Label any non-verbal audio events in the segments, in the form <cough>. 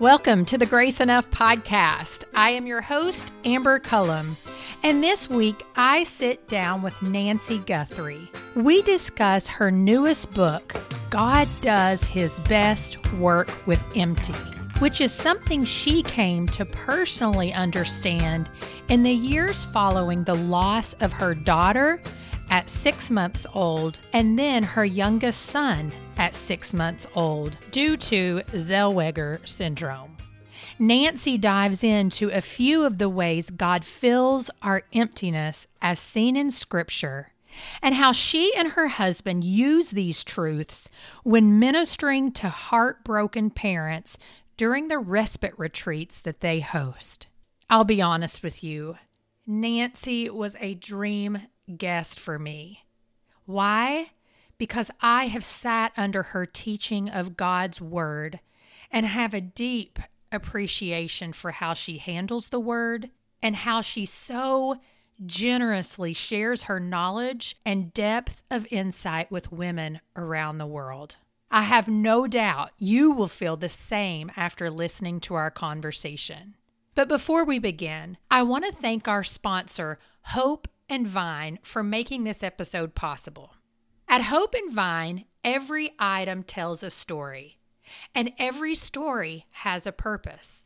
Welcome to the Grace Enough podcast. I am your host, Amber Cullum, and this week I sit down with Nancy Guthrie. We discuss her newest book, God Does His Best Work with Empty, which is something she came to personally understand in the years following the loss of her daughter at six months old and then her youngest son at six months old due to Zellweger syndrome. Nancy dives into a few of the ways God fills our emptiness as seen in Scripture and how she and her husband use these truths when ministering to heartbroken parents during the respite retreats that they host. I'll be honest with you, Nancy was a dream guest for me. Why? Because I have sat under her teaching of God's Word and have a deep appreciation for how she handles the Word and how she so generously shares her knowledge and depth of insight with women around the world. I have no doubt you will feel the same after listening to our conversation. But before we begin, I want to thank our sponsor, Hope and Vine for making this episode possible. At Hope and Vine, every item tells a story, and every story has a purpose.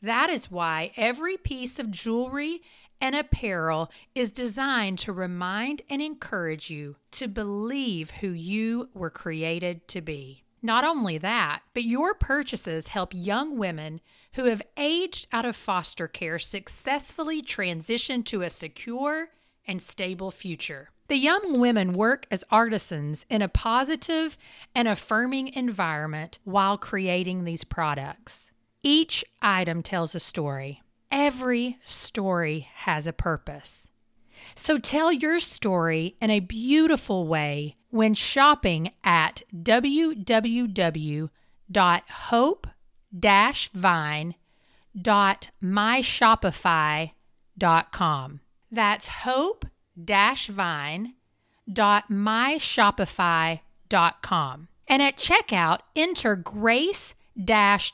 That is why every piece of jewelry and apparel is designed to remind and encourage you to believe who you were created to be. Not only that, but your purchases help young women who have aged out of foster care successfully transition to a secure and stable future. The young women work as artisans in a positive and affirming environment while creating these products. Each item tells a story. Every story has a purpose. So tell your story in a beautiful way when shopping at www.hope-vine.myshopify.com. That's hope vine.myshopify.com. And at checkout, enter Grace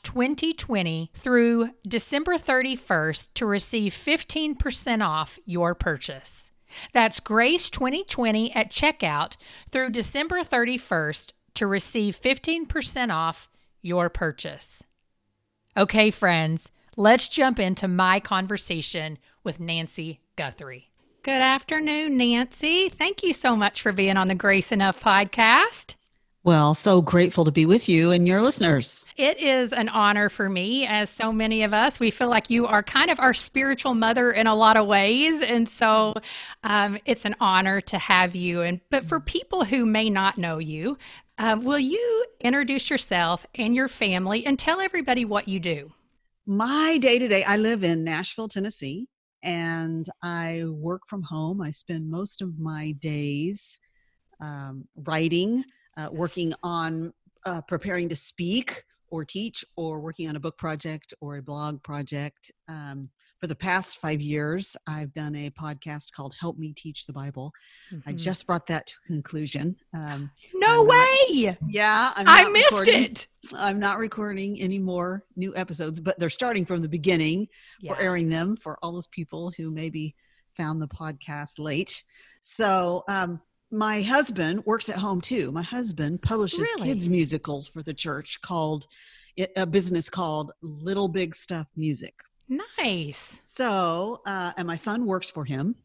2020 through December 31st to receive 15% off your purchase. That's Grace 2020 at checkout through December 31st to receive 15% off your purchase. Okay, friends, let's jump into my conversation with Nancy Guthrie. Good afternoon, Nancy. Thank you so much for being on the Grace Enough podcast. Well, so grateful to be with you and your listeners. It is an honor for me, as so many of us. We feel like you are kind of our spiritual mother in a lot of ways, and so um, it's an honor to have you. And but for people who may not know you, uh, will you introduce yourself and your family and tell everybody what you do? My day to day, I live in Nashville, Tennessee, and I work from home. I spend most of my days um, writing uh, working on uh, preparing to speak or teach or working on a book project or a blog project. Um, for the past five years, I've done a podcast called Help Me Teach the Bible. Mm-hmm. I just brought that to conclusion. Um, no I'm way! Not, yeah, i missed it. I'm not recording any more new episodes, but they're starting from the beginning. Yeah. We're airing them for all those people who maybe found the podcast late. So, um, my husband works at home too. My husband publishes really? kids musicals for the church called a business called Little Big Stuff Music. Nice. So, uh, and my son works for him.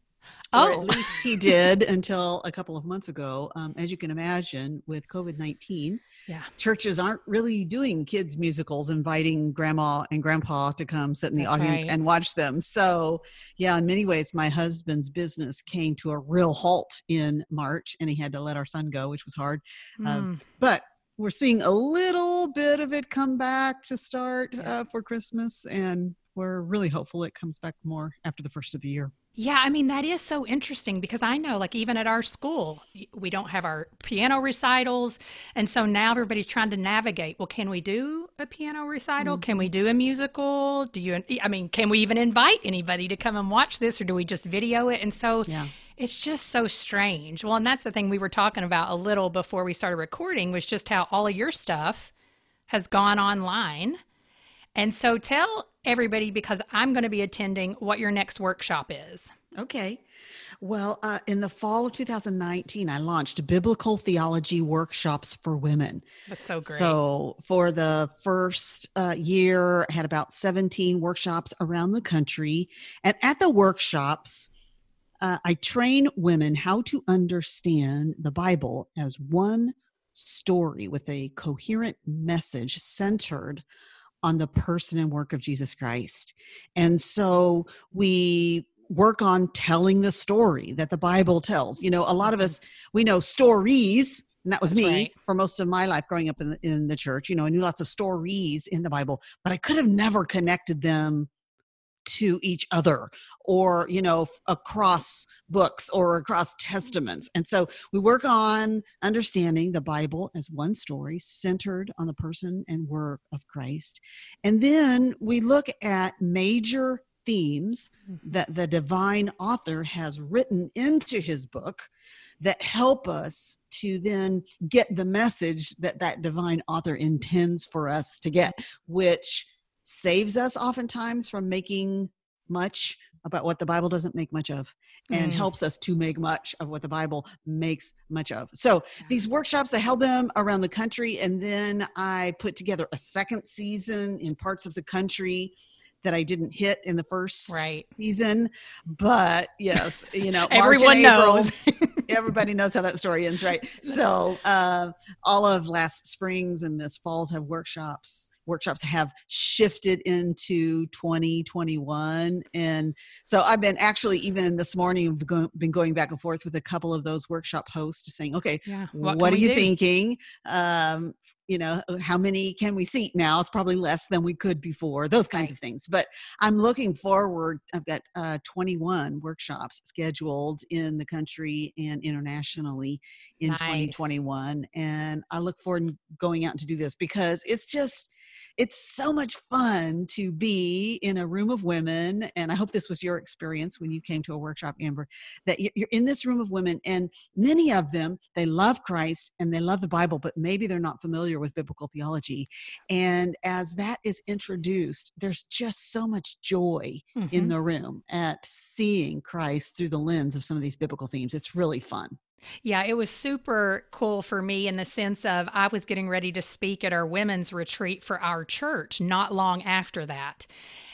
Oh, at least he did <laughs> until a couple of months ago. Um, as you can imagine, with COVID 19, yeah. churches aren't really doing kids' musicals, inviting grandma and grandpa to come sit in the That's audience right. and watch them. So, yeah, in many ways, my husband's business came to a real halt in March and he had to let our son go, which was hard. Mm. Um, but we're seeing a little bit of it come back to start yeah. uh, for Christmas, and we're really hopeful it comes back more after the first of the year. Yeah, I mean, that is so interesting because I know, like, even at our school, we don't have our piano recitals. And so now everybody's trying to navigate well, can we do a piano recital? Mm-hmm. Can we do a musical? Do you, I mean, can we even invite anybody to come and watch this or do we just video it? And so yeah. it's just so strange. Well, and that's the thing we were talking about a little before we started recording was just how all of your stuff has gone online And so tell everybody, because I'm going to be attending, what your next workshop is. Okay. Well, uh, in the fall of 2019, I launched biblical theology workshops for women. That's so great. So, for the first uh, year, I had about 17 workshops around the country. And at the workshops, uh, I train women how to understand the Bible as one story with a coherent message centered on the person and work of Jesus Christ. And so we work on telling the story that the Bible tells. You know, a lot of us, we know stories, and that was That's me right. for most of my life growing up in the, in the church. You know, I knew lots of stories in the Bible, but I could have never connected them to each other or you know across books or across testaments. And so we work on understanding the bible as one story centered on the person and work of christ. And then we look at major themes Mm-hmm. that the divine author has written into his book that help us to then get the message that that divine author intends for us to get which saves us oftentimes from making much about what the bible doesn't make much of and Mm. helps us to make much of what the bible makes much of so these workshops i held them around the country and then i put together a second season in parts of the country that i didn't hit in the first Right. season but yes you know <laughs> Everyone April, knows. <laughs> everybody knows how that story ends right so uh, all of last springs and this falls have workshops workshops have shifted into 2021 and so i've been actually even this morning been going- back and forth with a couple of those workshop hosts saying okay Yeah. what, can are you do? thinking um you know how many can we seat now it's probably less than we could before those kinds Right. of things but i'm looking forward i've got uh, 21 workshops scheduled in the country and internationally in Nice. 2021 and i look forward to going out to do this because it's just it's so much fun to be in a room of women and i hope this was your experience when you came to a workshop amber that you- you're in this room of women and many of them they love christ and they love the bible but maybe they're not familiar with biblical theology. And as that is introduced there's just so much joy in Mhm. the room at seeing christ through the lens of some of these biblical themes. It's really fun Yeah, it was super cool for me in the sense of I was getting ready to speak at our women's retreat for our church not long after that.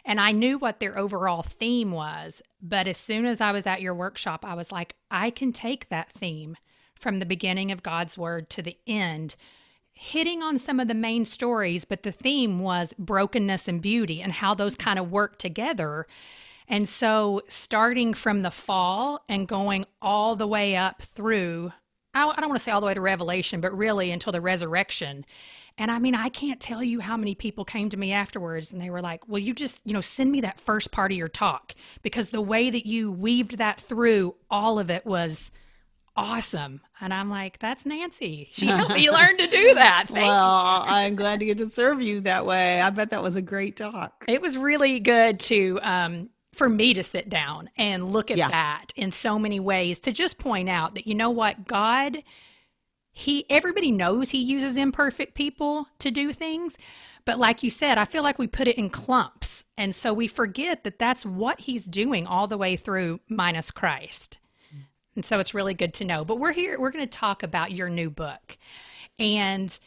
And I knew what their overall theme was. But as soon as I was at your workshop, I was like, I can take that theme from the beginning of God's word to the end, hitting on some of the main stories. But the theme was brokenness and beauty and how those kind of work together. And so, starting from the fall and going all the way up through, I I don't want to say all the way to Revelation, but really until the resurrection. And I mean, I can't tell you how many people came to me afterwards and they were like, Well, you just, you know, send me that first part of your talk because the way that you weaved that through, all of it was awesome. And I'm like, That's Nancy. She <laughs> helped me learn to do that. Thank well i'm glad to get to serve you that way i bet that was a great talk It was really good to um for me to sit down and look at Yeah. that in so many ways to just point out that you know what God he everybody knows he uses imperfect people to do things but like you said I feel like we put it in clumps and so we forget that that's what he's doing all the way through minus Christ. And so it's really good to know. But we're here we're going to talk about your new book. And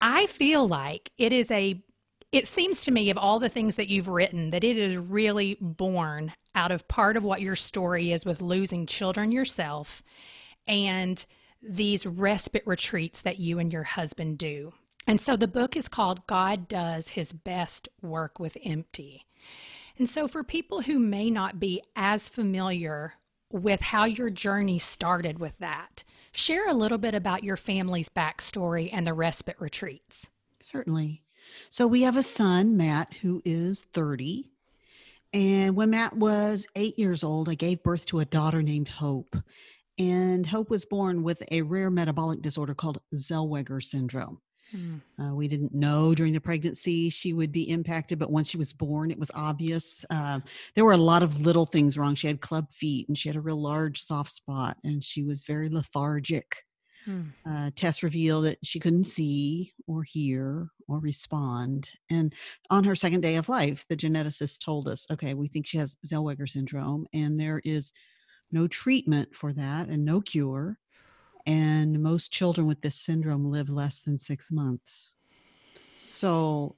I feel like it is a it seems to me of all the things that you've written that it is really born out of part of what your story is with losing children yourself and these respite retreats that you and your husband do. And so the book is called God Does His Best Work with Empty. And so for people who may not be as familiar with how your journey started with that, share a little bit about your family's backstory and the respite retreats. Certainly. So we have a son, Matt, who is 30. And when Matt was eight years old, I gave birth to a daughter named Hope. And Hope was born with a rare metabolic disorder called Zellweger syndrome. Uh, we didn't know during the pregnancy she would be impacted, but once she was born, it was obvious. Uh, there were a lot of little things wrong. She had club feet and she had a real large soft spot and she was very lethargic Mm. Uh, tests revealed that she couldn't see or hear or respond. And on her second day of life, the geneticist told us, okay, we think she has Zellweger syndrome, and there is no treatment for that and no cure. And most children with this syndrome live less than six months. So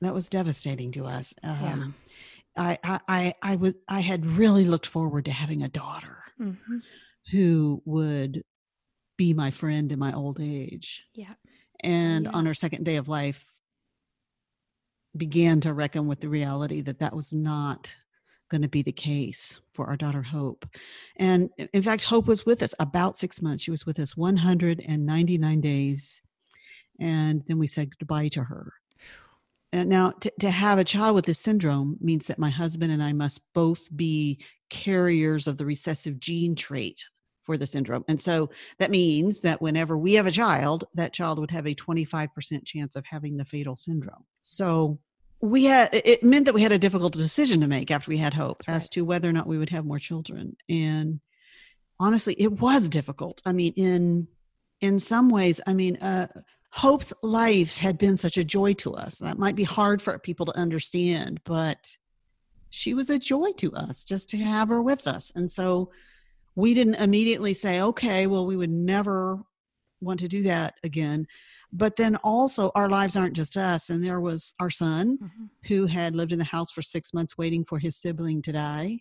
that was devastating to us. Um, yeah. I, I, I, I was, I had really looked forward to having a daughter mm-hmm. who would be my friend in my old age. Yeah. And yeah. on her second day of life, began to reckon with the reality that that was not going to be the case for our daughter Hope. And in fact, Hope was with us about six months. She was with us 199 days. And then we said goodbye to her. And now, to, to have a child with this syndrome means that my husband and I must both be carriers of the recessive gene trait for the syndrome. And so that means that whenever we have a child, that child would have a 25% chance of having the fatal syndrome. So we had it meant that we had a difficult decision to make after we had hope as to whether or not we would have more children. And honestly, it was difficult. I mean, in in some ways, I mean, uh, Hope's life had been such a joy to us. That might be hard for people to understand, but she was a joy to us just to have her with us. And so we didn't immediately say, okay, well, we would never want to do that again. But then also, our lives aren't just us. And there was our son mm-hmm. who had lived in the house for six months waiting for his sibling to die.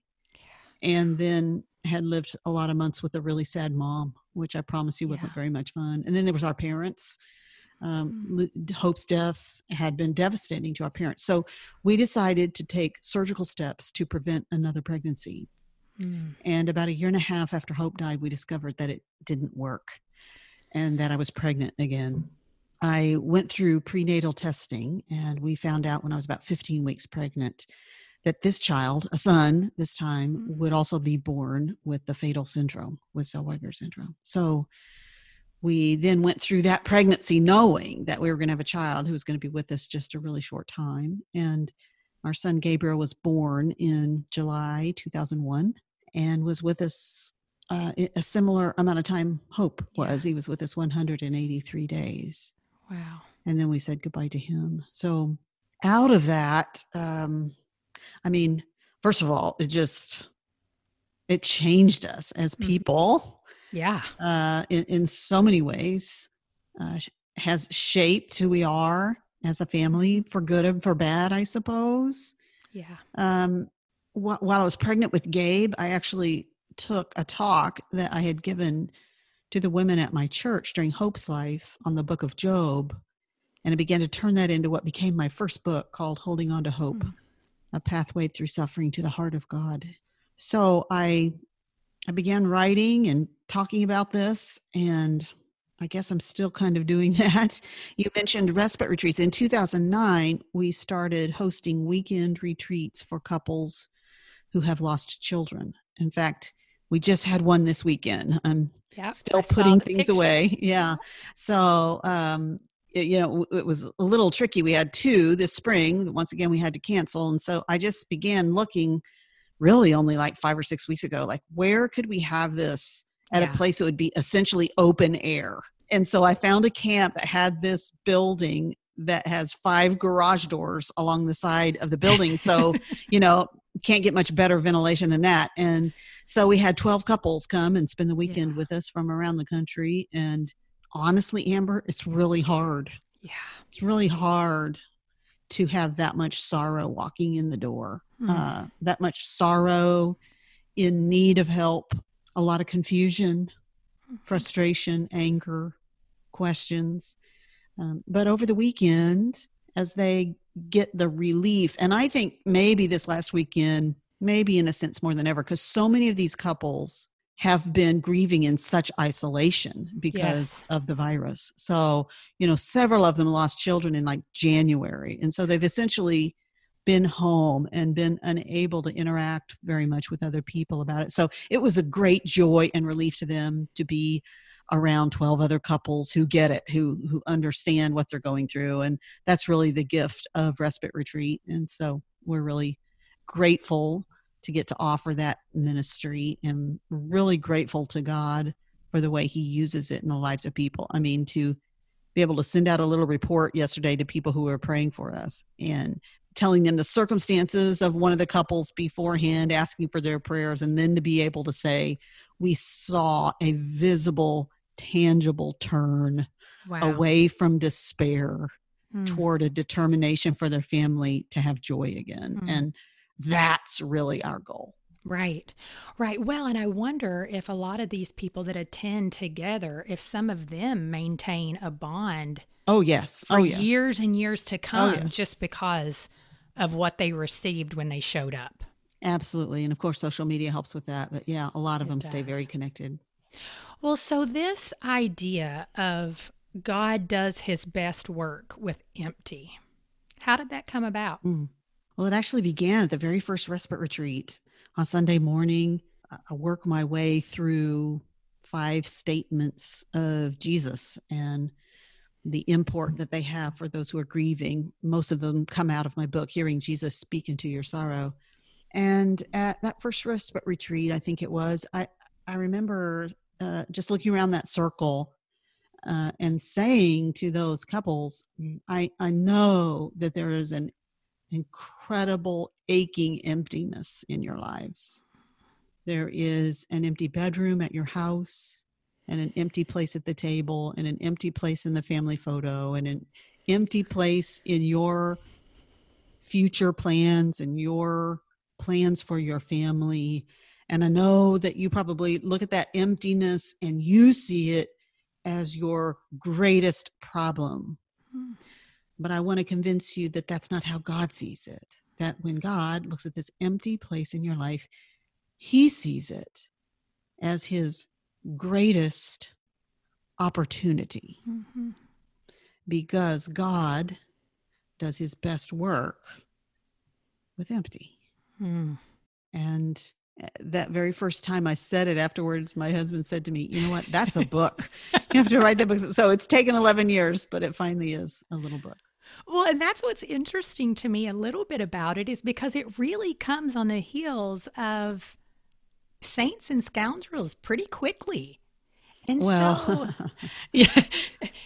And then had lived a lot of months with a really sad mom, which I promise you wasn't yeah. very much fun. And then there was our parents. Um, mm-hmm. Hope's death had been devastating to our parents. So we decided to take surgical steps to prevent another pregnancy. Mm. And about a year and a half after Hope died, we discovered that it didn't work and that I was pregnant again. I went through prenatal testing and we found out when I was about 15 weeks pregnant that this child, a son this time, mm. would also be born with the fatal syndrome, with Zellweger syndrome. So we then went through that pregnancy knowing that we were going to have a child who was going to be with us just a really short time. And our son Gabriel was born in July 2001 and was with us uh, a similar amount of time Hope was. Yeah. He was with us 183 days. Wow. And then we said goodbye to him. So out of that, um, I mean, first of all, it just it changed us as mm-hmm. people. Yeah. Uh, in, in so many ways, uh, has shaped who we are as a family for good and for bad, I suppose. Yeah. Um, while I was pregnant with Gabe, I actually took a talk that I had given to the women at my church during Hope's life on the book of Job. And I began to turn that into what became my first book called Holding On to Hope mm. A Pathway Through Suffering to the Heart of God. So I I began writing and talking about this and I guess I'm still kind of doing <laughs> that. You mentioned respite retreats. In 2009, we started hosting weekend retreats for couples who have lost children. In fact, we just had one this weekend. I'm yep, still I putting things picture. away. <laughs> Yeah. So, um, it, you know, it was a little tricky. We had two this spring. Once again, we had to cancel. And so I just began looking really only like five or six weeks ago, like where could we have this at yeah. a place that would be essentially open air. And so I found a camp that had this building that has five garage doors along the side of the building. So, <laughs> you know, can't get much better ventilation than that. And so we had 12 couples come and spend the weekend yeah. with us from around the country. And honestly, Amber, it's really hard. Yeah. It's really hard to have that much sorrow walking in the door, mm. uh, that much sorrow in need of help a lot of confusion, frustration, anger, questions. Um, but over the weekend, as they get the relief, and I think maybe this last weekend, maybe in a sense more than ever, because so many of these couples have been grieving in such isolation because yes. of the virus. So, you know, several of them lost children in like January. And so they've essentially been home and been unable to interact very much with other people about it. So it was a great joy and relief to them to be around 12 other couples who get it, who who understand what they're going through and that's really the gift of respite retreat. And so we're really grateful to get to offer that ministry and really grateful to God for the way he uses it in the lives of people. I mean, to be able to send out a little report yesterday to people who were praying for us and telling them the circumstances of one of the couples beforehand, asking for their prayers, and then to be able to say, We saw a visible, tangible turn wow. away from despair mm. toward a determination for their family to have joy again. Mm. And that's really our goal. Right, right. Well, and I wonder if a lot of these people that attend together, if some of them maintain a bond. Oh yes, for oh yes. years and years to oh, come, oh, yes. just because of what they received when they showed up. Absolutely, and of course, social media helps with that. But yeah, a lot of it them does. stay very connected. Well, so this idea of God does His best work with empty, how did that come about? Mm. Well, it actually began at the very first respite retreat on Sunday morning. I work my way through five statements of Jesus and the import that they have for those who are grieving. Most of them come out of my book, Hearing Jesus Speak into Your Sorrow. And at that first respite retreat, I think it was, I, I remember uh, just looking around that circle uh, and saying to those couples, I, I know that there is an incredible aching emptiness in your lives. There is an empty bedroom at your house, and an empty place at the table, and an empty place in the family photo, and an empty place in your future plans and your plans for your family. And I know that you probably look at that emptiness and you see it as your greatest problem. Hmm. But I want to convince you that that's not how God sees it. That when God looks at this empty place in your life, he sees it as his greatest opportunity. Mm-hmm. Because God does his best work with empty. Mm. And that very first time I said it afterwards, my husband said to me, You know what? That's a book. you have to write that book. So it's taken 11 years, but it finally is a little book. Well, and that's what's interesting to me a little bit about it is because it really comes on the heels of Saints and Scoundrels pretty quickly. And well, so, <laughs> <laughs> yeah,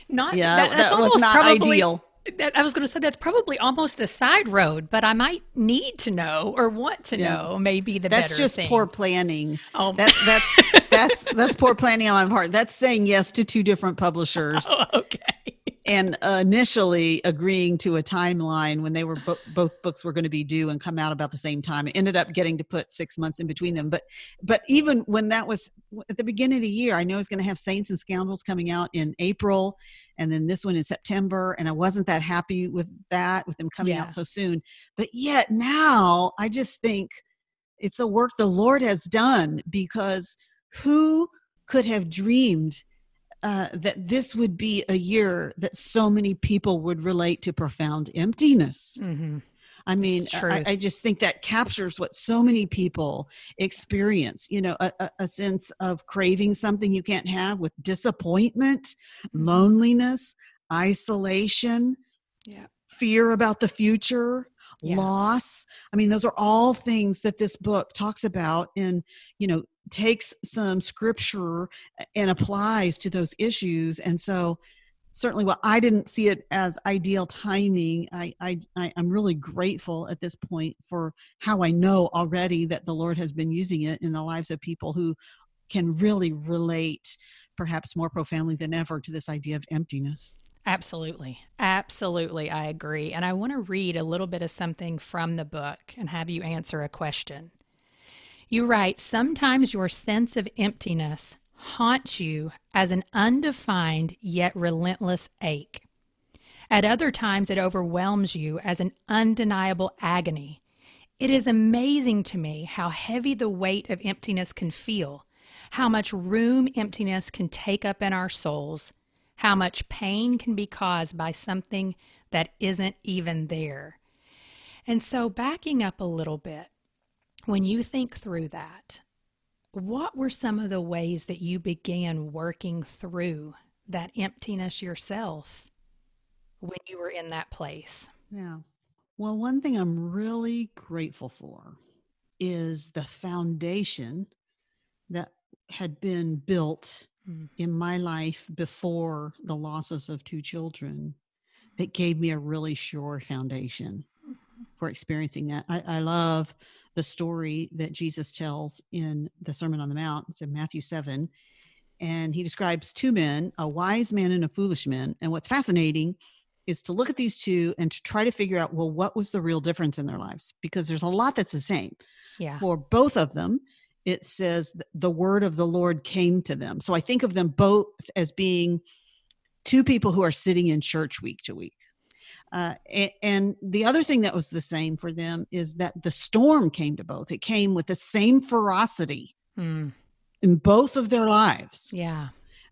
not yeah, that, that was not probably, ideal. That, I was going to say that's probably almost a side road, but I might need to know or want to yeah. know maybe the that's just thing. poor planning. Oh, that, that's that's that's poor planning on my part. That's saying yes to two different publishers. <laughs> Oh, okay and uh, initially agreeing to a timeline when they were bo- both books were going to be due and come out about the same time. It ended up getting to put six months in between them. But but even when that was at the beginning of the year, I know it's going to have Saints and Scoundrels coming out in April, and then this one in September, and I wasn't that happy with that with them coming yeah. out so soon. But yet now I just think it's a work the Lord has done because who could have dreamed uh, that this would be a year that so many people would relate to profound emptiness. Mm-hmm. I mean, I, I, just think that captures what so many people experience. You know, a, a, sense of craving something you can't have with disappointment, mm-hmm. loneliness, isolation, yeah. fear about the future, yeah. loss. I mean, those are all things that this book talks about and, you know, takes some scripture and applies to those issues. And so, certainly, well I didn't see it as ideal timing, I, I, I am really grateful at this point for how I know already that the Lord has been using it in the lives of people who can really relate, perhaps more profoundly than ever, to this idea of emptiness. Absolutely. Absolutely. I agree. And I want to read a little bit of something from the book and have you answer a question. You write, Sometimes your sense of emptiness haunts you as an undefined yet relentless ache. At other times, it overwhelms you as an undeniable agony. It is amazing to me how heavy the weight of emptiness can feel, how much room emptiness can take up in our souls, how much pain can be caused by something that isn't even there. And so, backing up a little bit, when you think through that, what were some of the ways that you began working through that emptiness yourself when you were in that place? Yeah. Well, one thing I'm really grateful for is the foundation that had been built mm. in my life before the losses of two children that gave me a really sure foundation mm-hmm. for experiencing that. I, I, love the story that Jesus tells in the Sermon on the Mount. It's in Matthew 7. And he describes two men, a wise man and a foolish man. And what's fascinating is to look at these two and to try to figure out, well, what was the real difference in their lives? Because there's a lot that's the same. Yeah. For both of them, it says the word of the Lord came to them. So I think of them both as being two people who are sitting in church week to week. Uh, and, and, the other thing that was the same for them is that the storm came to both. It came with the same ferocity mm. in both of their lives. Yeah.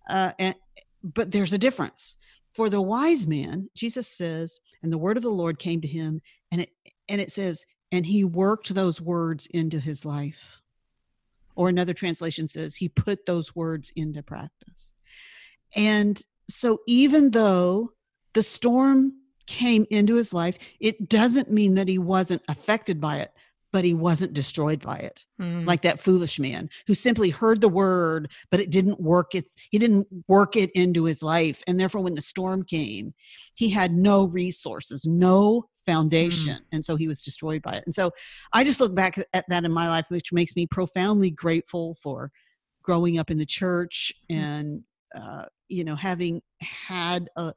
Uh, and but there's a difference. For the wise man, Jesus says, and the word of the Lord came to him, and it and it says, and he worked those words into his life. Or another translation says he put those words into practice. And so even though the storm came into his life, it doesn't mean that he wasn't affected by it, but he wasn't destroyed by it. Mm. Like that foolish man who simply heard the word, but it didn't work it he didn't work it into his life. And therefore when the storm came, he had no resources, no foundation. Mm. And so he was destroyed by it. And so I just look back at that in my life, which makes me profoundly grateful for growing up in the church mm. and, uh, you know, having had a,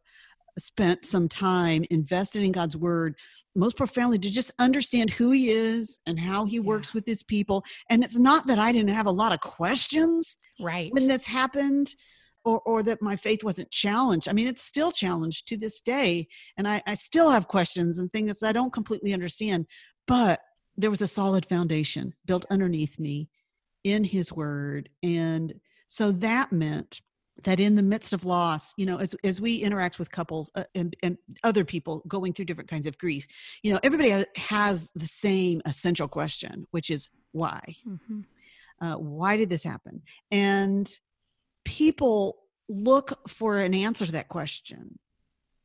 spent some time invested in God's word most profoundly to just understand who he is and how he yeah. works with his people. And it's not that I didn't have a lot of questions right when this happened or, or that my faith wasn't challenged. I mean, it's still challenged to this day. And I, I still have questions and things I don't completely understand. But there was a solid foundation built underneath me in his word. And so that meant that in the midst of loss you know as, as we interact with couples uh, and, and other people going through different kinds of grief you know everybody has the same essential question which is why? Mm-hmm. uh, why did this happen? And people look for an answer to that question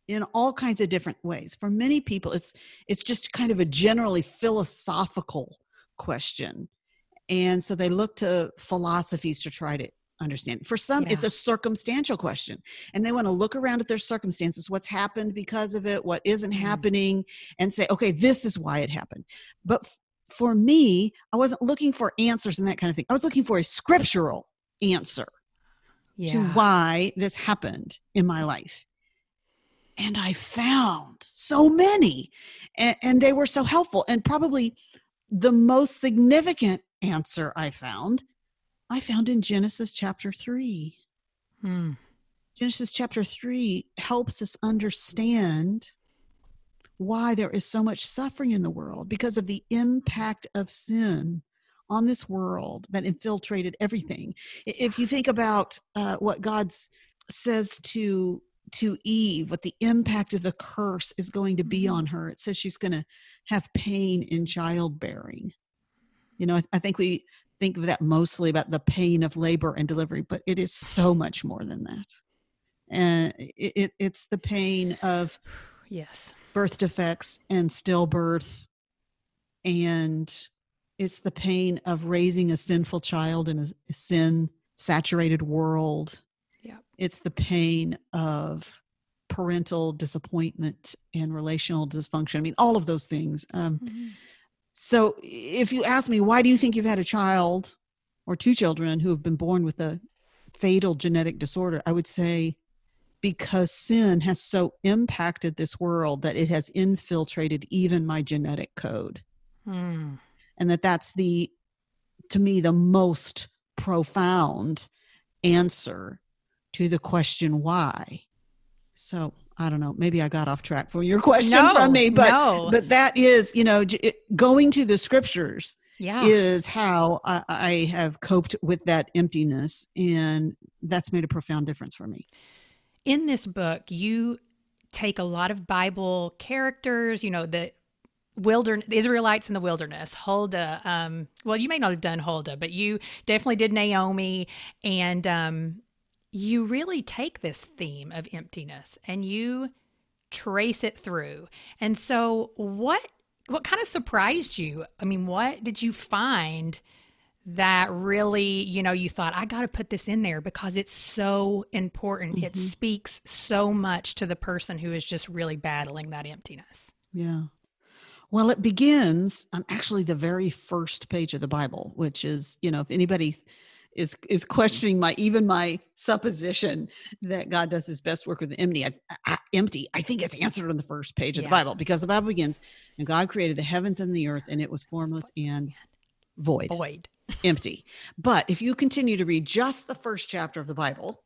in all kinds of different ways. For many people it's it's just kind of a generally philosophical question. And so they look to philosophies to try to understand for some yeah. it's a circumstantial question and they want to look around at their circumstances what's happened because of it what isn't mm-hmm. happening and say okay this is why it happened but f- for me i wasn't looking for answers and that kind of thing i was looking for a scriptural answer yeah. to why this happened in my life. And I found so many, and, and, they were so helpful. And probably the most significant answer I found, I found in Genesis chapter 3. Hmm. Genesis chapter 3 helps us understand why there is so much suffering in the world because of the impact of sin on this world that infiltrated everything. If you think about uh, what God says to to Eve, what the impact of the curse is going to be mm-hmm. on her, it says she's going to have pain in childbearing. You know, I, I think we think of that mostly about the pain of labor and delivery, but it is so much more than that. And it, it, it's the pain of <sighs> yes birth defects and stillbirth and it's the pain of raising a sinful child in a, a sin saturated world. Yeah. It's the pain of parental disappointment and relational dysfunction. I mean, all of those things. Um, mm-hmm. So, if you ask me, why do you think you've had a child or two children who have been born with a fatal genetic disorder? I would say because sin has so impacted this world that it has infiltrated even my genetic code. Mm and that that's the to me the most profound answer to the question why so i don't know maybe i got off track from your <laughs> question no, from me but no. but that is you know it, going to the scriptures yeah. is how I, I have coped with that emptiness and that's made a profound difference for me in this book you take a lot of bible characters you know the wilderness the israelites in the wilderness huldah um well you may not have done huldah but you definitely did naomi and um you really take this theme of emptiness and you trace it through and so what what kind of surprised you i mean what did you find that really, you know, you thought, I got to put this in there because it's so important. Mm-hmm. It speaks so much to the person who is just really battling that emptiness. Yeah. Well, it begins on actually the very first page of the Bible, which is, you know, if anybody is is mm-hmm. questioning my even my supposition that God does his best work with empty. I, I, empty. I think it's answered on the first page of yeah. the Bible because the Bible begins, and God created the heavens and the earth, and it was formless and void. Void. empty. But if you continue to read just the first chapter of the Bible,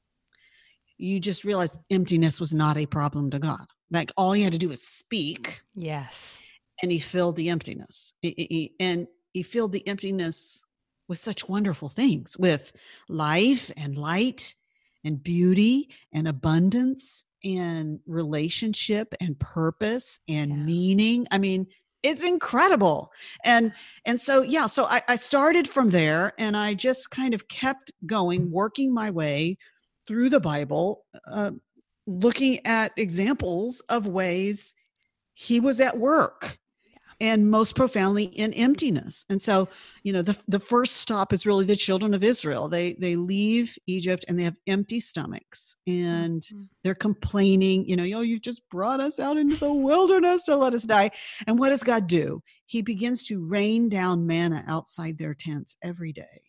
you just realize emptiness was not a problem to God. Like all he had to do was speak. Yes. And he filled the emptiness. He, he, and he filled the emptiness with such wonderful things with life and light and beauty and abundance and relationship and purpose and yeah. meaning. I mean it's incredible. And and so yeah so I, I started from there and i just kind of kept going working my way through the bible uh, looking at examples of ways he was at work and most profoundly in emptiness. And so, you know, the the first stop is really the children of Israel. They they leave Egypt and they have empty stomachs and mm-hmm. they're complaining, you know, yo, you just brought us out into the wilderness to let us die. And what does God do? He begins to rain down manna outside their tents every day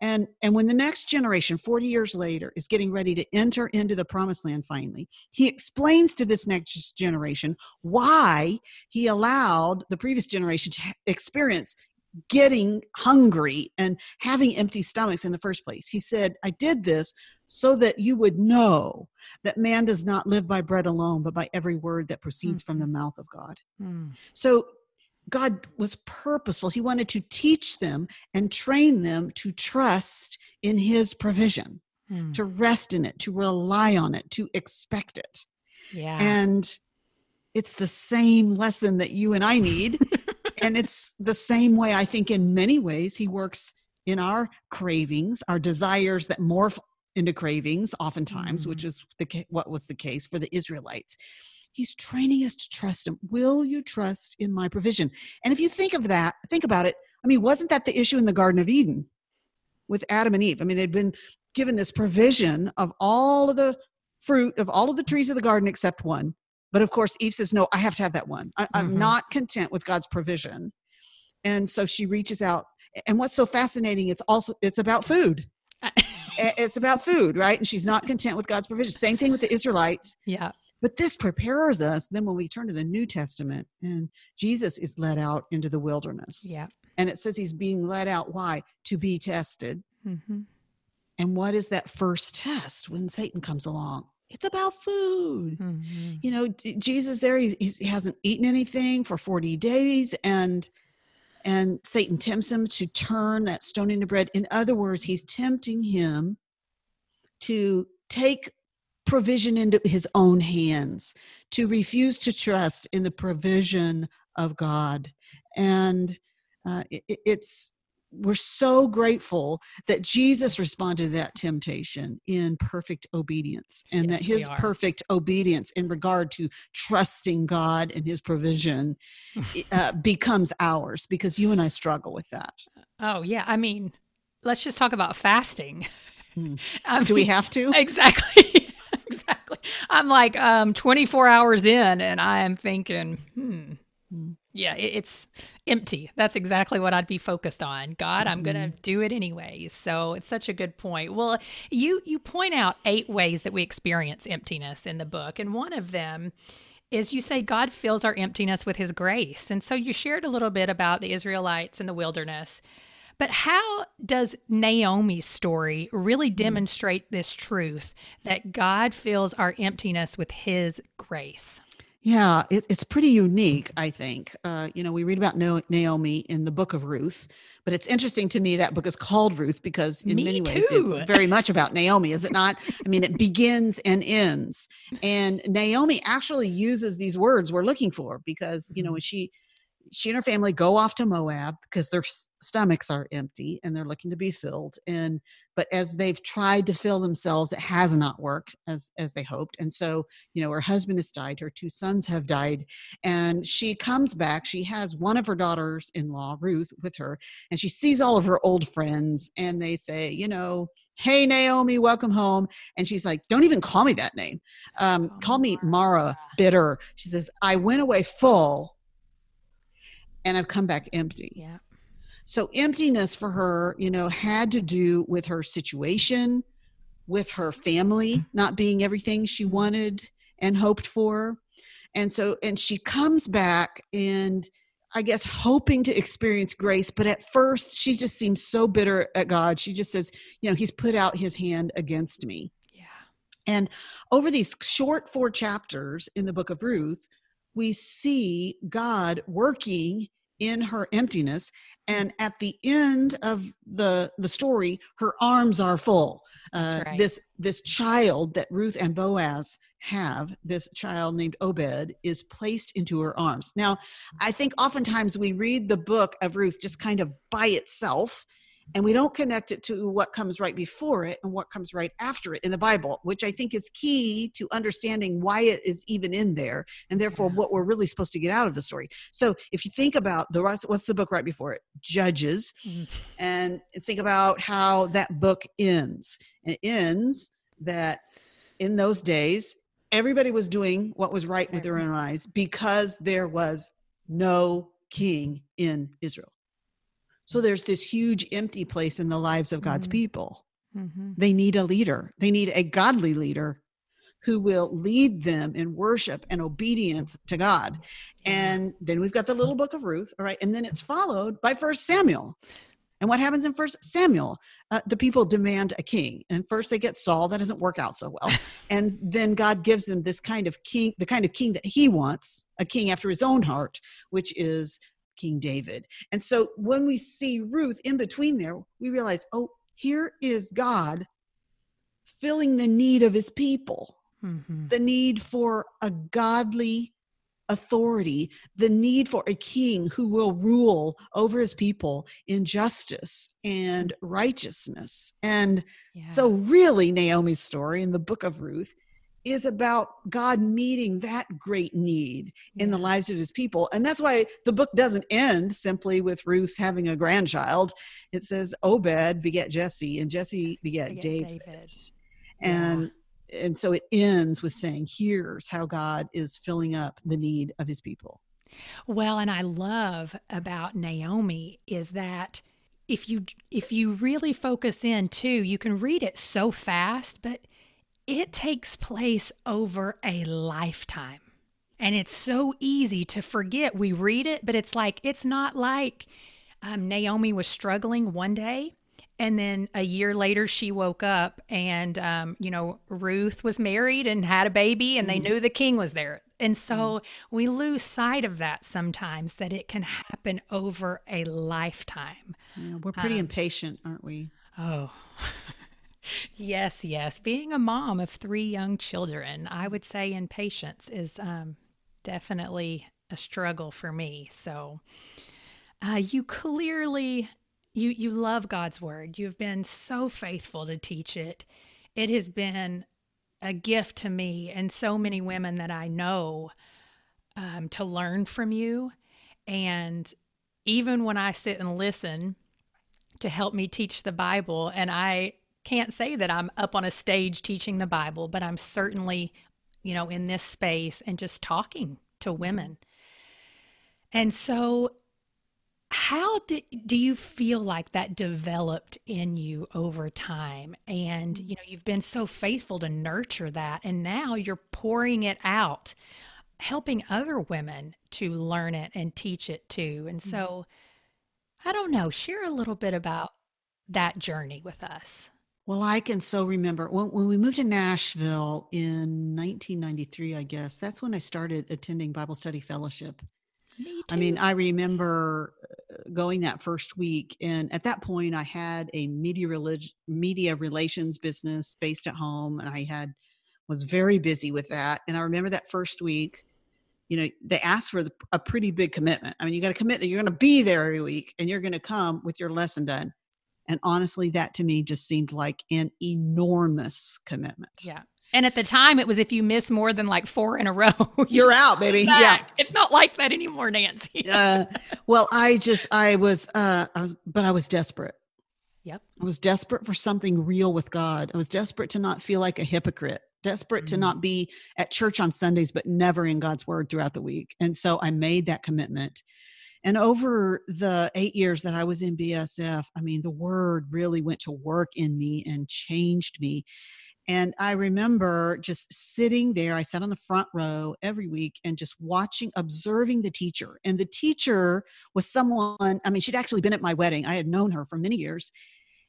and and when the next generation 40 years later is getting ready to enter into the promised land finally he explains to this next generation why he allowed the previous generation to experience getting hungry and having empty stomachs in the first place he said i did this so that you would know that man does not live by bread alone but by every word that proceeds mm-hmm. from the mm-hmm. mouth of god mm. so God was purposeful. He wanted to teach them and train them to trust in His provision, hmm. to rest in it, to rely on it, to expect it. Yeah. And it's the same lesson that you and I need. <laughs> and it's the same way I think in many ways He works in our cravings, our desires that morph into cravings oftentimes, mm-hmm. which is the what was the case for the Israelites. He's training us to trust him. Will you trust in my provision? And if you think of that, think about it. I mean, wasn't that the issue in the Garden of Eden with Adam and Eve? I mean, they'd been given this provision of all of the fruit of all of the trees of the garden except one. But of course, Eve says, No, I have to have that one. I, am mm-hmm. not content with God's provision. And so she reaches out. And what's so fascinating, it's also it's about food. it's about food, right? And she's not content with God's provision. Same thing with the Israelites. <laughs> Yeah. But this prepares us then when we turn to the New Testament and Jesus is led out into the wilderness. Yeah. And it says he's being led out. Why? To be tested. Mm-hmm. And what is that first test when Satan comes along? It's about food. Mm-hmm. You know, Jesus there, he, he hasn't eaten anything for 40 days and and Satan tempts him to turn that stone into bread. In other words, he's tempting him to take provision into his own hands, to refuse to trust in the provision of God. And uh, it, it's we're so grateful that Jesus responded to that temptation in perfect obedience and yes, that his perfect obedience in regard to trusting God and his provision <laughs> uh, becomes ours because you and I struggle with that. Oh, yeah. I mean, let's just talk about fasting. <laughs> Do mean, we have to? Exactly. Exactly. I'm like um 24 hours in and I am thinking, hmm, yeah, it, it's empty. That's exactly what I'd be focused on. God, I'm going to mm-hmm. do it anyways. So it's such a good point. Well, you you point out eight ways that we experience emptiness in the book, and one of them is you say God fills our emptiness with his grace. And so you shared a little bit about the Israelites in the wilderness. But how does Naomi's story really hmm. demonstrate this truth that God fills our emptiness with his grace? Yeah, it, it's pretty unique, I think. Uh, you know, we read about Naomi in the book of Ruth, but it's interesting to me that book is called Ruth because, in me many ways, it's <laughs> very much about Naomi, is it not? I mean, it begins and ends. And Naomi actually uses these words we're looking for because, you know, mm-hmm. when she she and her family go off to Moab because their stomachs are empty and they're looking to be filled. And but as they've tried to fill themselves, it has not worked as as they hoped. And so, you know, her husband has died, her two sons have died, and she comes back. She has one of her daughters-in-law, Ruth, with her, and she sees all of her old friends, and they say, you know, hey naomi welcome home and she's like don't even call me that name um, call me mara bitter she says i went away full and I've come back empty. Yeah. So emptiness for her, you know, had to do with her situation, with her family not being everything she wanted and hoped for. And so, and she comes back and I guess hoping to experience grace, but at first she just seems so bitter at God. She just says, you know, he's put out his hand against me. Yeah. And over these short four chapters in the book of Ruth, we see God working in her emptiness and at the end of the the story her arms are full uh, right. this this child that ruth and boaz have this child named obed is placed into her arms now i think oftentimes we read the book of ruth just kind of by itself and we don't connect it to what comes right before it and what comes right after it in the bible which i think is key to understanding why it is even in there and therefore what we're really supposed to get out of the story. So if you think about the what's the book right before it? Judges. Mm-hmm. and think about how that book ends. It ends that in those days everybody was doing what was right with their own eyes because there was no king in israel so there's this huge empty place in the lives of God's mm-hmm. people. Mm-hmm. They need a leader, they need a godly leader who will lead them in worship and obedience to God. And then we've got the little book of Ruth, all right? And then it's followed by First Samuel. And what happens in First Samuel? Uh, the people demand a king, and first they get Saul. That doesn't work out so well. <laughs> and then God gives them this kind of king, the kind of king that He wants, a king after His own heart, which is King David. And so when we see Ruth in between there, we realize, oh, here is God filling the need of his people, mm-hmm. the need for a godly authority, the need for a king who will rule over his people in justice and righteousness. And yeah. so, really, Naomi's story in the book of Ruth is about God meeting that great need in the lives of his people. And that's why the book doesn't end simply with Ruth having a grandchild. It says Obed beget Jesse and Jesse beget, beget David. David. And yeah. and so it ends with saying here's how God is filling up the need of his people. Well, and I love about Naomi is that if you if you really focus in too, you can read it so fast, but it takes place over a lifetime. And it's so easy to forget. We read it, but it's like, it's not like um, Naomi was struggling one day. And then a year later, she woke up and, um, you know, Ruth was married and had a baby, and they mm. knew the king was there. And so mm. we lose sight of that sometimes, that it can happen over a lifetime. Yeah, we're pretty um, impatient, aren't we? Oh. <laughs> yes, yes. Being a mom of three young children, I would say in patience is um, definitely a struggle for me. So, uh, you clearly you you love God's word. You've been so faithful to teach it. It has been a gift to me and so many women that I know um, to learn from you. And even when I sit and listen to help me teach the Bible, and I can't say that I'm up on a stage teaching the Bible, but I'm certainly, you know, in this space and just talking to women. And so, how do, do you feel like that developed in you over time? And, you know, you've been so faithful to nurture that, and now you're pouring it out, helping other women to learn it and teach it too. And so, mm-hmm. I don't know, share a little bit about that journey with us. Well, I can so remember when, when we moved to Nashville in 1993, I guess, that's when I started attending Bible study fellowship. Me I mean, I remember uh, going that first week, and at that point, I had a media relig- media relations business based at home, and I had was very busy with that. And I remember that first week, you know they asked for the, a pretty big commitment i mean you got to commit that you're going to be there every week and you're going to come with your lesson done and honestly that to me just seemed like an enormous commitment yeah and at the time, it was if you miss more than like four in a <laughs> row, you're out, baby. Yeah, it's not like that anymore, Nancy. uh, <laughs> well, I just, I was, uh, I was, but I was desperate. Yep. I was desperate for something real with God. I was desperate to not feel like a hypocrite desperate mm-hmm. to not be at church on Sundays, but never in God's word throughout the week. And so I made that commitment. And over the eight years that I was in BSF, I mean, the word really went to work in me and changed me. And I remember just sitting there. I sat on the front row every week and just watching, observing the teacher. And the teacher was someone, I mean, she'd actually been at my wedding. I had known her for many years.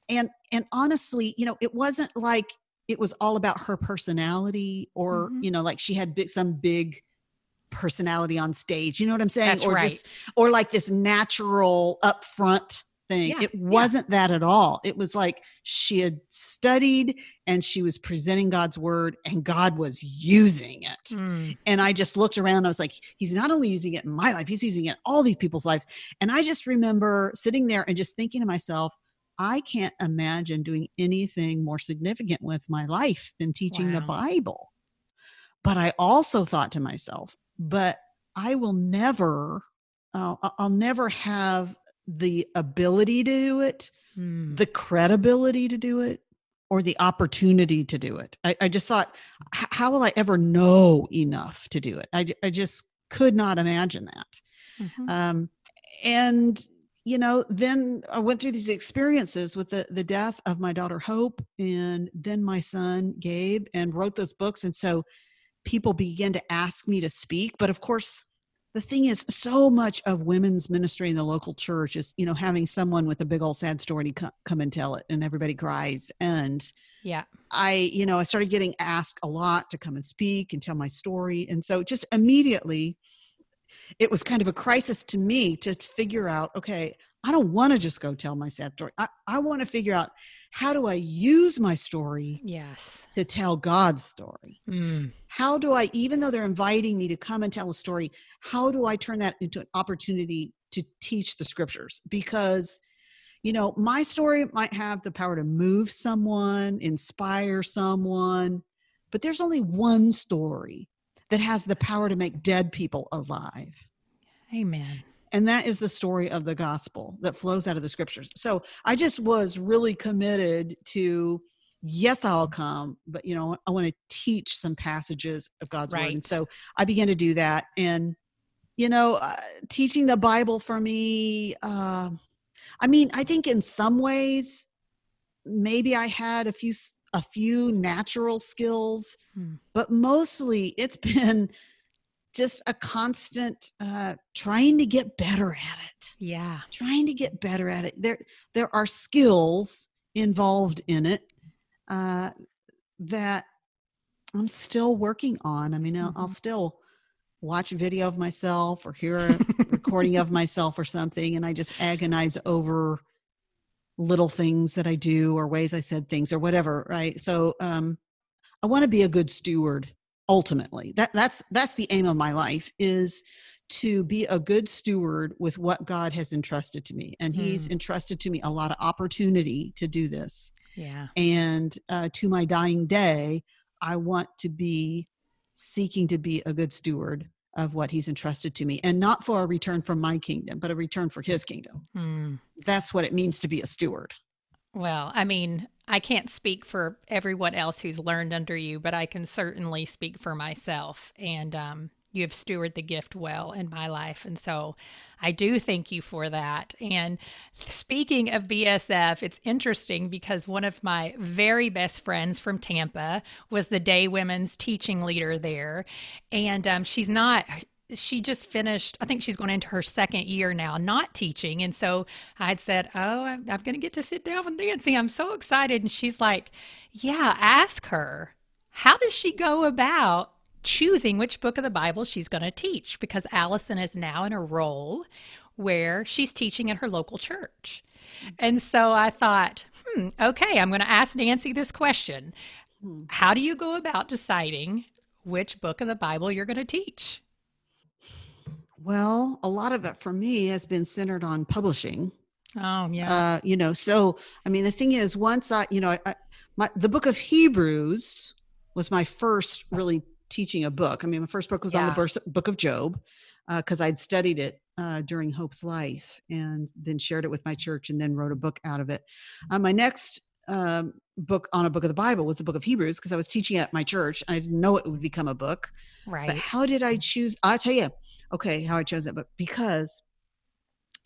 And and honestly, you know, it wasn't like it was all about her personality or mm-hmm. you know like she had big, some big personality on stage you know what i'm saying That's or right. just or like this natural upfront thing yeah. it wasn't yeah. that at all it was like she had studied and she was presenting god's word and god was using it mm. and i just looked around i was like he's not only using it in my life he's using it in all these people's lives and i just remember sitting there and just thinking to myself I can't imagine doing anything more significant with my life than teaching wow. the Bible. But I also thought to myself, but I will never, uh, I'll never have the ability to do it, hmm. the credibility to do it, or the opportunity to do it. I, I just thought, how will I ever know enough to do it? I, I just could not imagine that. Mm-hmm. Um, and you know, then I went through these experiences with the, the death of my daughter Hope and then my son Gabe and wrote those books. And so people began to ask me to speak. But of course, the thing is, so much of women's ministry in the local church is, you know, having someone with a big old sad story come, come and tell it, and everybody cries. And yeah, I, you know, I started getting asked a lot to come and speak and tell my story. And so just immediately, it was kind of a crisis to me to figure out okay i don't want to just go tell my sad story i, I want to figure out how do i use my story yes to tell god's story mm. how do i even though they're inviting me to come and tell a story how do i turn that into an opportunity to teach the scriptures because you know my story might have the power to move someone inspire someone but there's only one story that has the power to make dead people alive. Amen. And that is the story of the gospel that flows out of the scriptures. So I just was really committed to yes i'll come but you know i want to teach some passages of god's right. word and so i began to do that and you know uh, teaching the bible for me uh, i mean i think in some ways maybe i had a few a few natural skills, hmm. but mostly it's <laughs> been just a constant uh, trying to get better at it. Yeah, trying to get better at it. There, there are skills involved in it uh, that I'm still working on. I mean, I'll, mm-hmm. I'll still watch a video of myself or hear a <laughs> recording of myself or something, and I just agonize over little things that I do or ways I said things or whatever, right? So um, I want to be a good steward ultimately. That that's that's the aim of my life is to be a good steward with what God has entrusted to me. And he's mm. entrusted to me a lot of opportunity to do this. Yeah. And uh, to my dying day, I want to be seeking to be a good steward of what he's entrusted to me and not for a return from my kingdom but a return for his kingdom mm. that's what it means to be a steward well i mean i can't speak for everyone else who's learned under you but i can certainly speak for myself and um, you have stewarded the gift well in my life. And so I do thank you for that. And speaking of BSF, it's interesting because one of my very best friends from Tampa was the day women's teaching leader there. And um, she's not, she just finished, I think she's going into her second year now, not teaching. And so I'd said, Oh, I'm, I'm going to get to sit down with Nancy. I'm so excited. And she's like, Yeah, ask her. How does she go about choosing which book of the Bible she's going to teach because Allison is now in a role where she's teaching in her local church. And so I thought, hmm, okay, I'm going to ask Nancy this question. How do you go about deciding which book of the Bible you're going to teach? Well, a lot of it for me has been centered on publishing. Oh, yeah. Uh, you know, so I mean, the thing is, once I, you know, I, my the book of Hebrews was my first really teaching a book. I mean, my first book was on the birth- book of Job because I'd studied it uh, during Hope's life and then shared it with my church and then wrote a book out of it. Uh, my next um, book on a book of the Bible was the book of Hebrews because I was teaching it at my church. And I didn't know it would become a book. Right. But how did I choose? I'll tell you, okay, how I chose that book because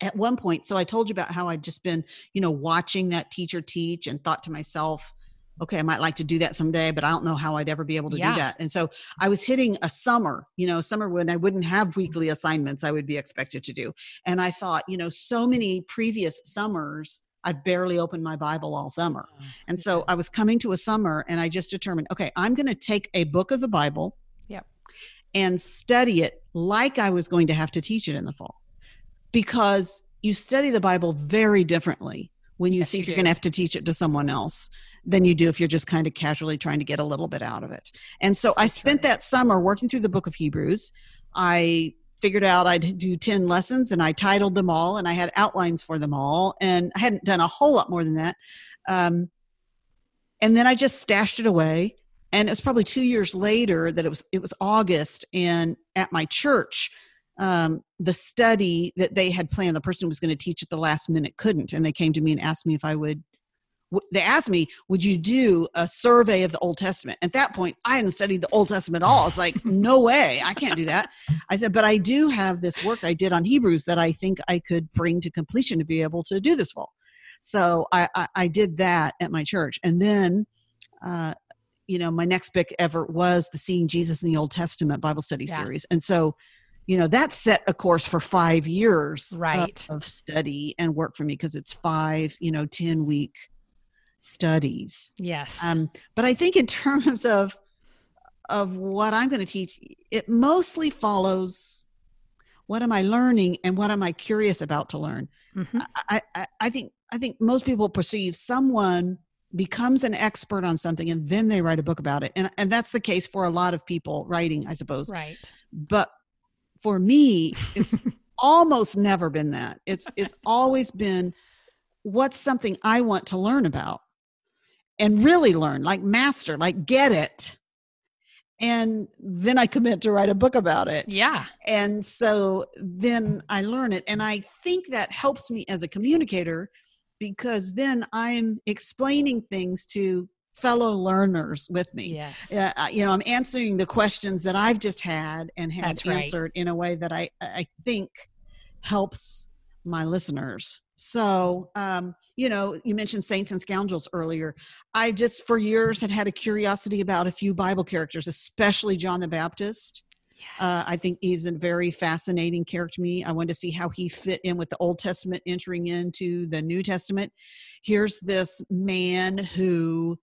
at one point, so I told you about how I'd just been, you know, watching that teacher teach and thought to myself, okay, I might like to do that someday, but I don't know how I'd ever be able to Yeah. do that. And so I was hitting a summer, you know, summer when I wouldn't have weekly assignments I would be expected to do. And I thought, you know, so many previous summers, I've barely opened my Bible all summer. Oh, and so I was coming to a summer and I just determined, okay, I'm going to take a book of the Bible. And study it like I was going to have to teach it in the fall. Because you study the Bible very differently when you Yes, think you are going to have to teach it to someone else than you do if you're just kind of casually trying to get a little bit out of it. And so I spent right. that summer working through the book of Hebrews. I figured out I'd do 10 lessons and I titled them all and I had outlines for them all. And I hadn't done a whole lot more than that. Um, and then I just stashed it away. And it was probably two years later that it was it was August, and at my church, um, the study that they had planned, the person who was going to teach at the last minute couldn't, and they came to me and asked me if I would. They asked me, "Would you do a survey of the Old Testament?" At that point, I hadn't studied the Old Testament at all. I was like, <laughs> "No way, I can't do that." I said, "But I do have this work I did on Hebrews that I think I could bring to completion to be able to do this fall." So I, I, I did that at my church, and then, uh, you know, my next book ever was the Seeing Jesus in the Old Testament Bible Study Yeah. series, and so, you know, that set a course for five years of- Right. of, study and work for me because it's five, you know, ten week studies. yes. Um, but I think in terms of of what I'm going to teach, it mostly follows what am I learning and what am I curious about to learn. Mhm. I, I, I think I think most people perceive someone becomes an expert on something and then they write a book about it, and and that's the case for a lot of people writing, I suppose. Right. But for me, it's <laughs> almost never been that. It's it's <laughs> always been what's something I want to learn about and really learn, like master, like get it. And then I commit to write a book about it Yeah. and so then i learn it and i think that helps me as a communicator because then i'm explaining things to fellow learners with me Yes. uh, you know i'm answering the questions that i've just had and right. answered in a way that i i think helps my listeners so um you know you mentioned saints and scoundrels earlier i just for years had had a curiosity about a few bible characters especially john the baptist uh, I think he's a very fascinating character to me. I wanted to see how he fit in with the Old Testament entering into the New Testament. Here's this man who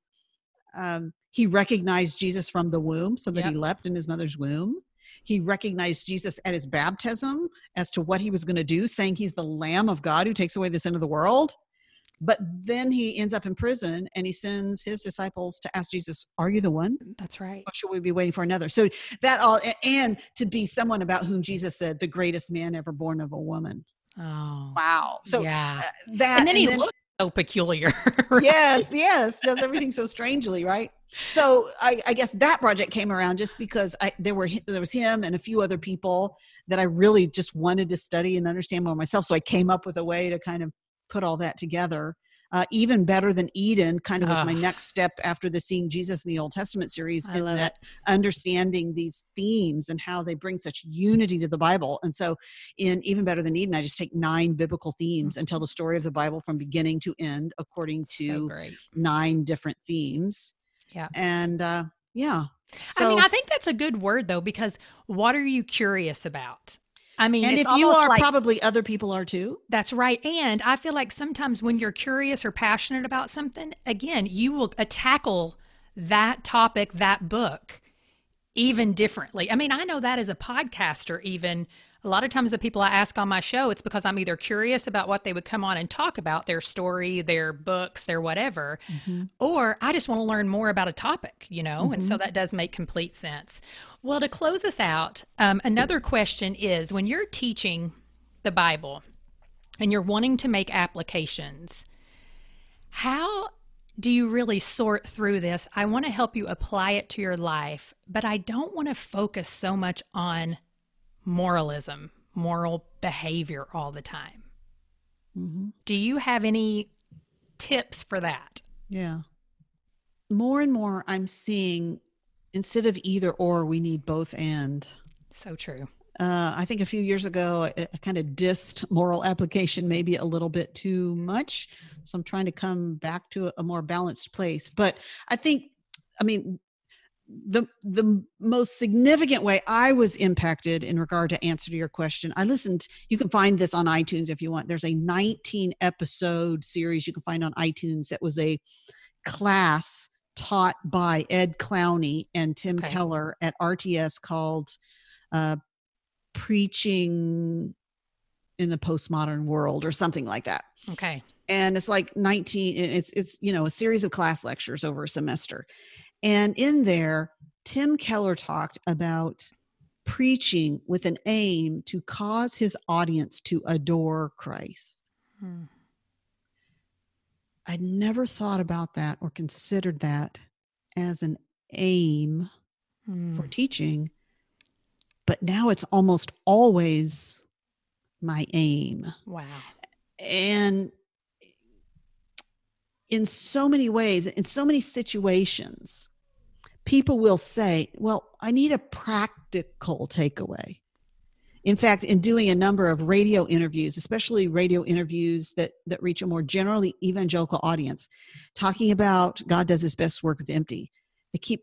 um, he recognized Jesus from the womb, so that Yep. he leapt in his mother's womb. He recognized Jesus at his baptism as to what he was going to do, saying he's the Lamb of God who takes away the sin of the world. But then he ends up in prison and he sends his disciples to ask Jesus, Are you the one? That's right. or should we be waiting for another? So that all, and to be someone about whom Jesus said, the greatest man ever born of a woman. Oh. Wow. So yeah. uh, that, and then he looked so peculiar. <laughs> yes, yes, does everything so strangely, right? So I, I guess that project came around just because I, there were there was him and a few other people that I really just wanted to study and understand more myself. So I came up with a way to kind of put all that together. Uh, even better than Eden, kind of was my next step after the Seeing Jesus in the Old Testament series. I in that it. understanding these themes and how they bring such unity to the Bible. And so, in Even Better Than Eden, I just take nine biblical themes and tell the story of the Bible from beginning to end according to great. nine different themes. Yeah. And uh, yeah. I mean, I think that's a good word though, because what are you curious about? I mean, and if you are, like, probably other people are too. That's right. And I feel like sometimes when you're curious or passionate about something, again, you will uh, tackle that topic, that book, even differently. I mean, I know that as a podcaster, even a lot of times the people I ask on my show, it's because I'm either curious about what they would come on and talk about, their story, their books, their whatever, or I just want to learn more about a topic, you know? And so that does make complete sense. Well, to close us out, um, another question is when you're teaching the Bible and you're wanting to make applications, how do you really sort through this? I want to help you apply it to your life, but I don't want to focus so much on moralism, moral behavior all the time. Mm-hmm. Do you have any tips for that? Yeah. More and more, I'm seeing instead of either or, we need both and. So true. Uh, I think a few years ago, I, I kind of dissed moral application maybe a little bit too much. So I'm trying to come back to a, a more balanced place. But I think, I mean, the the most significant way I was impacted in regard to answer to your question, I listened. You can find this on iTunes if you want. There's a 19 episode series you can find on iTunes that was a class taught by Ed Clowney and Tim okay. Keller at RTS called uh, Preaching in the Postmodern World or something like that. Okay. And it's like 19 it's it's you know a series of class lectures over a semester. And in there Tim Keller talked about preaching with an aim to cause his audience to adore Christ. Hmm. I'd never thought about that or considered that as an aim mm. for teaching, but now it's almost always my aim. Wow. And in so many ways, in so many situations, people will say, Well, I need a practical takeaway in fact in doing a number of radio interviews especially radio interviews that that reach a more generally evangelical audience talking about god does his best work with empty they keep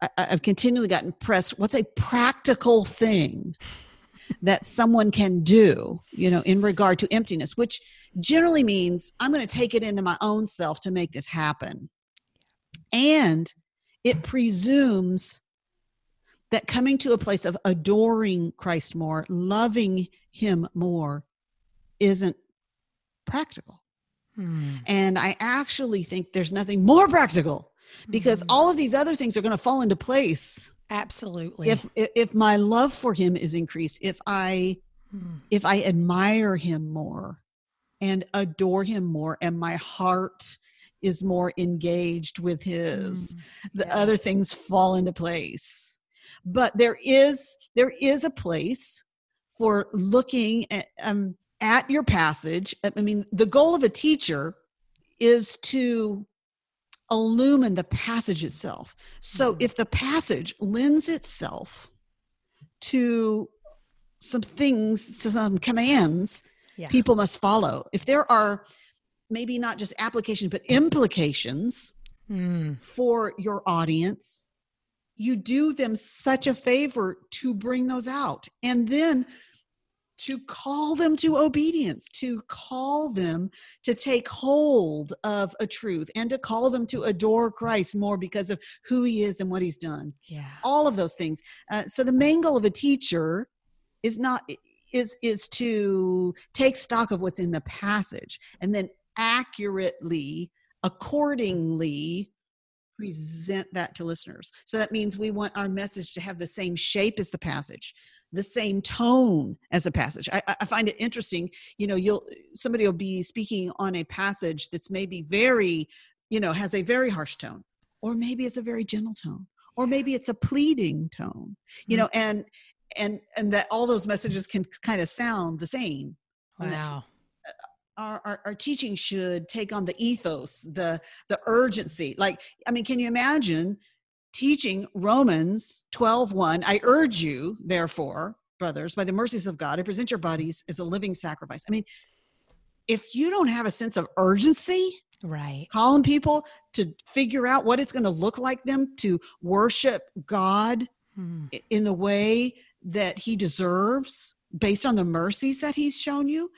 I, i've continually gotten pressed what's a practical thing that someone can do you know in regard to emptiness which generally means i'm going to take it into my own self to make this happen. And it presumes that coming to a place of adoring Christ more, loving Him more, isn't practical. Hmm. And I actually think there's nothing more practical because hmm. all of these other things are going to fall into place. Absolutely. If if my love for him is increased, if I hmm. if I admire him more and adore him more and my heart is more engaged with his, hmm. yeah. the other things fall into place but there is there is a place for looking at um, at your passage i mean the goal of a teacher is to illumine the passage itself so mm-hmm. if the passage lends itself to some things to some commands yeah. people must follow if there are maybe not just applications but implications mm. for your audience you do them such a favor to bring those out and then to call them to obedience, to call them to take hold of a truth, and to call them to adore Christ more because of who he is and what he's done. Yeah. All of those things. Uh, so the main goal of a teacher is not is is to take stock of what's in the passage and then accurately accordingly present that to listeners. So that means we want our message to have the same shape as the passage, the same tone as a passage. I, I, find it interesting. You know, you'll somebody will be speaking on a passage that's maybe very, you know, has a very harsh tone, or maybe it's a very gentle tone, or maybe it's a pleading tone. You mm-hmm. know, and and and that all those messages can kind of sound the same. Wow our, our, our, teaching should take on the ethos the the urgency. Like i mean can you imagine teaching romans 12 1 i urge you therefore brothers by the mercies of god to present your bodies as a living sacrifice. I mean if you don't have a sense of urgency right. calling people to figure out what it's going to look like them to worship god hmm. in the way that he deserves based on the mercies that he's shown you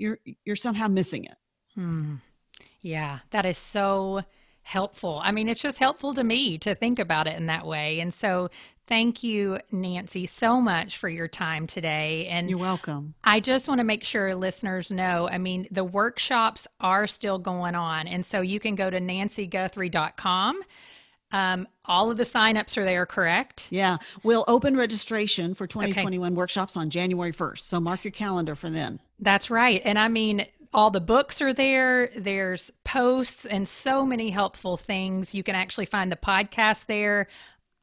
you're you're somehow missing it hmm. yeah that is so helpful i mean it's just helpful to me to think about it in that way and so thank you nancy so much for your time today and you're welcome i just want to make sure listeners know i mean the workshops are still going on and so you can go to nancyguthrie.com Um, all of the signups are there, correct? Yeah. We'll open registration for 2021 okay. workshops on January 1st. So mark your calendar for then. That's right. And I mean, all the books are there. There's posts and so many helpful things. You can actually find the podcast there.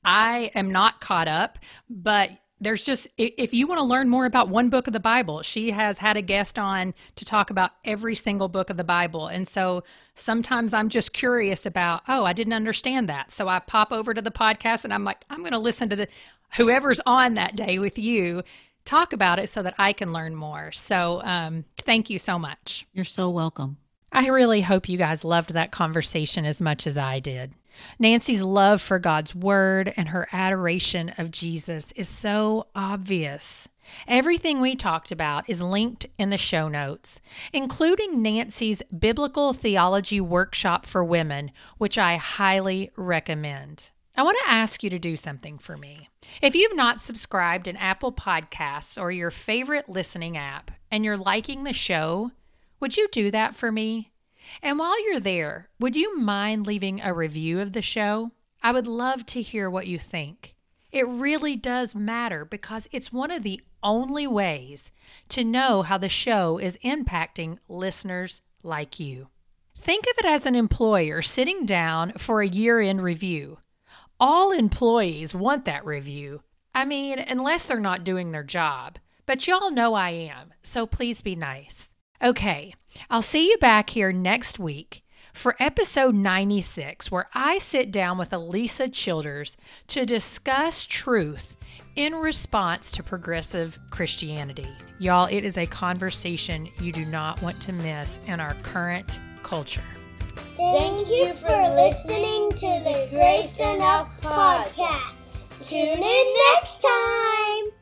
I am not caught up, but there's just if you want to learn more about one book of the bible she has had a guest on to talk about every single book of the bible and so sometimes i'm just curious about oh i didn't understand that so i pop over to the podcast and i'm like i'm going to listen to the whoever's on that day with you talk about it so that i can learn more so um, thank you so much you're so welcome i really hope you guys loved that conversation as much as i did Nancy's love for God's word and her adoration of Jesus is so obvious. Everything we talked about is linked in the show notes, including Nancy's Biblical Theology Workshop for Women, which I highly recommend. I want to ask you to do something for me. If you've not subscribed in Apple Podcasts or your favorite listening app and you're liking the show, would you do that for me? And while you're there, would you mind leaving a review of the show? I would love to hear what you think. It really does matter because it's one of the only ways to know how the show is impacting listeners like you. Think of it as an employer sitting down for a year end review. All employees want that review. I mean, unless they're not doing their job. But y'all know I am, so please be nice. Okay, I'll see you back here next week for episode 96, where I sit down with Alisa Childers to discuss truth in response to progressive Christianity. Y'all, it is a conversation you do not want to miss in our current culture. Thank you for listening to the Grace Enough podcast. Tune in next time.